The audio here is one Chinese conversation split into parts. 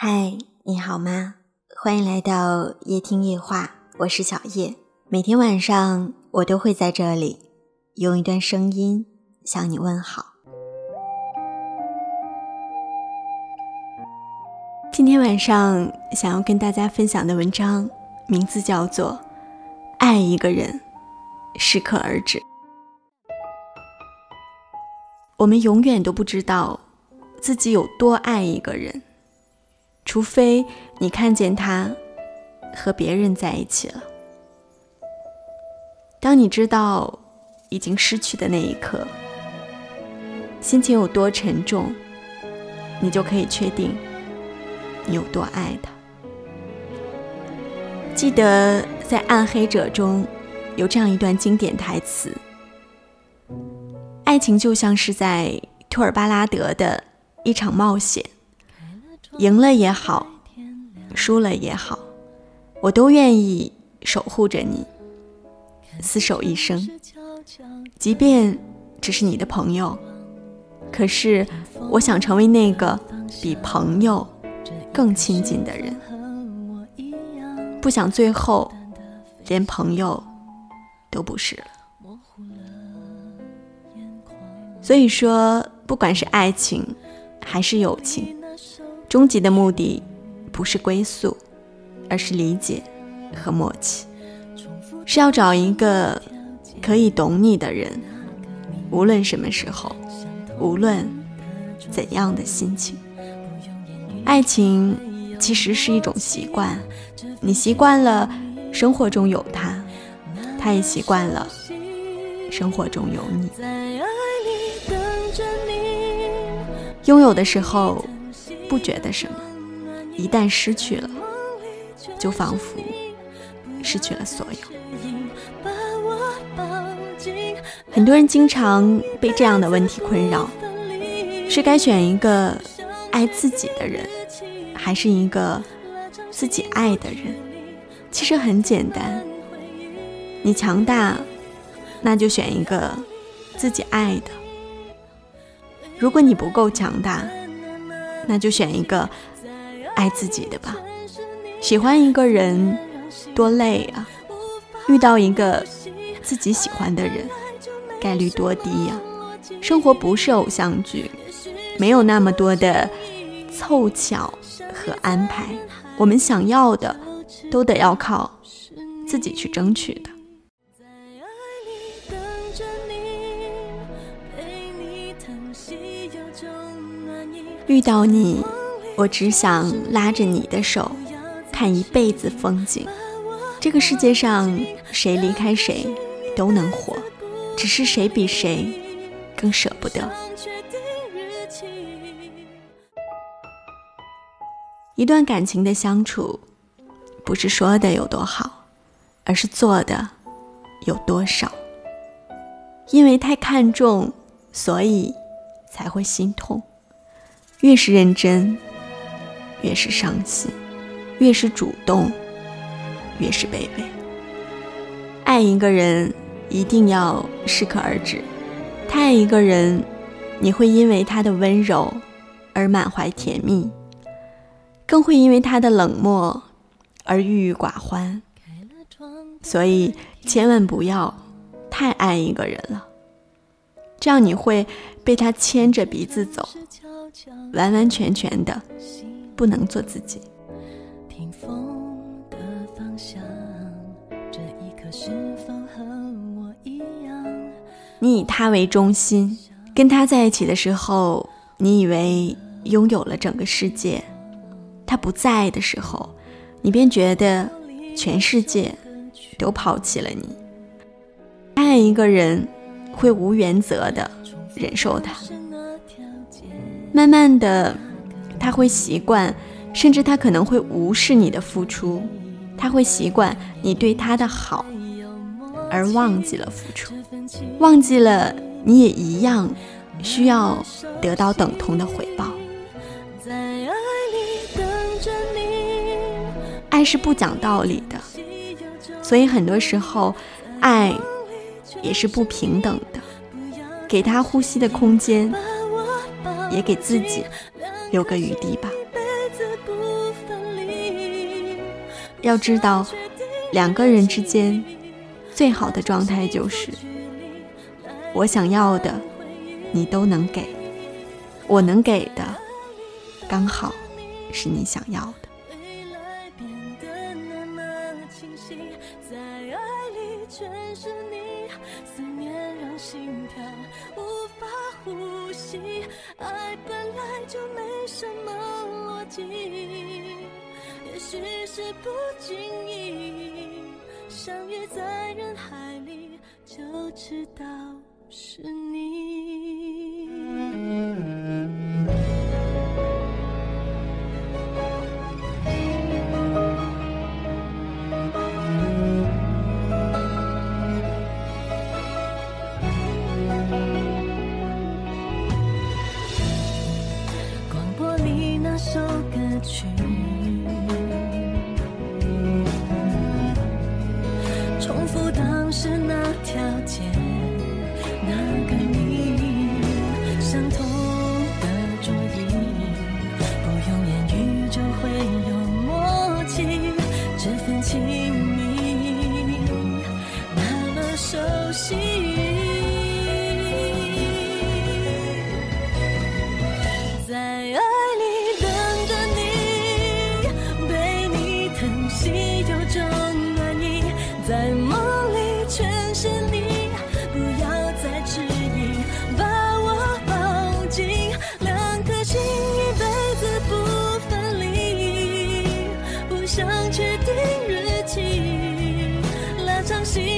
嗨，你好吗？欢迎来到夜听夜话，我是小叶。每天晚上我都会在这里用一段声音向你问好。今天晚上想要跟大家分享的文章名字叫做《爱一个人适可而止》。我们永远都不知道自己有多爱一个人，除非你看见他和别人在一起了。当你知道已经失去的那一刻，心情有多沉重，你就可以确定你有多爱他。记得在《暗黑者》中有这样一段经典台词。爱情就像是在托尔巴拉德的一场冒险，赢了也好，输了也好，我都愿意守护着你，厮守一生。即便只是你的朋友，可是我想成为那个比朋友更亲近的人，不想最后连朋友都不是了。所以说，不管是爱情还是友情，终极的目的不是归宿，而是理解和默契，是要找一个可以懂你的人，无论什么时候，无论怎样的心情。爱情其实是一种习惯，你习惯了生活中有他，他也习惯了生活中有你。拥有的时候不觉得什么，一旦失去了，就仿佛失去了所有。很多人经常被这样的问题困扰：是该选一个爱自己的人，还是一个自己爱的人？其实很简单，你强大，那就选一个自己爱的。如果你不够强大，那就选一个爱自己的吧。喜欢一个人多累啊！遇到一个自己喜欢的人，概率多低呀！生活不是偶像剧，没有那么多的凑巧和安排。我们想要的，都得要靠自己去争取的。遇到你，我只想拉着你的手，看一辈子风景。这个世界上，谁离开谁都能活，只是谁比谁更舍不得。一段感情的相处，不是说的有多好，而是做的有多少。因为太看重，所以才会心痛。越是认真，越是伤心；越是主动，越是卑微。爱一个人一定要适可而止。太爱一个人，你会因为他的温柔而满怀甜蜜，更会因为他的冷漠而郁郁寡欢。所以，千万不要太爱一个人了，这样你会被他牵着鼻子走。完完全全的不能做自己。你以他为中心，跟他在一起的时候，你以为拥有了整个世界；他不在的时候，你便觉得全世界都抛弃了你。爱一个人，会无原则的忍受他。慢慢的，他会习惯，甚至他可能会无视你的付出，他会习惯你对他的好，而忘记了付出，忘记了你也一样需要得到等同的回报。爱是不讲道理的，所以很多时候，爱也是不平等的，给他呼吸的空间。也给自己留个余地吧。要知道两个人之间最好的状态就是我想要的你都能给我能给的刚好是你想要的。么逻辑，也许是不经意相遇在人海里，就知道是你。伤心。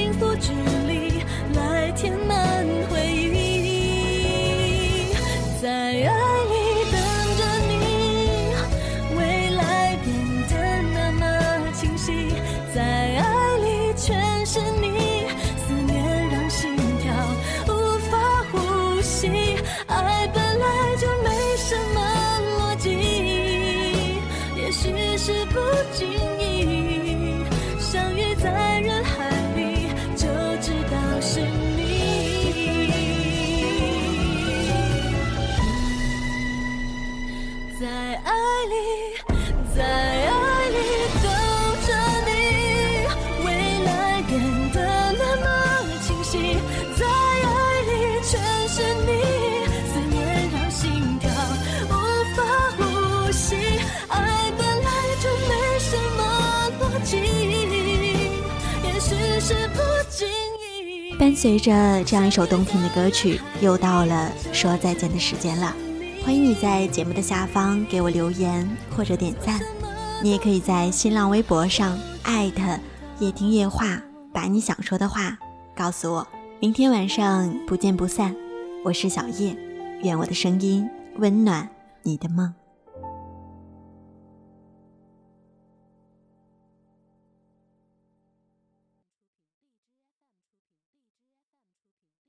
伴随着这样一首动听的歌曲，又到了说再见的时间了。欢迎你在节目的下方给我留言或者点赞，你也可以在新浪微博上艾特夜听夜话，把你想说的话告诉我。明天晚上不见不散。我是小叶，愿我的声音温暖你的梦。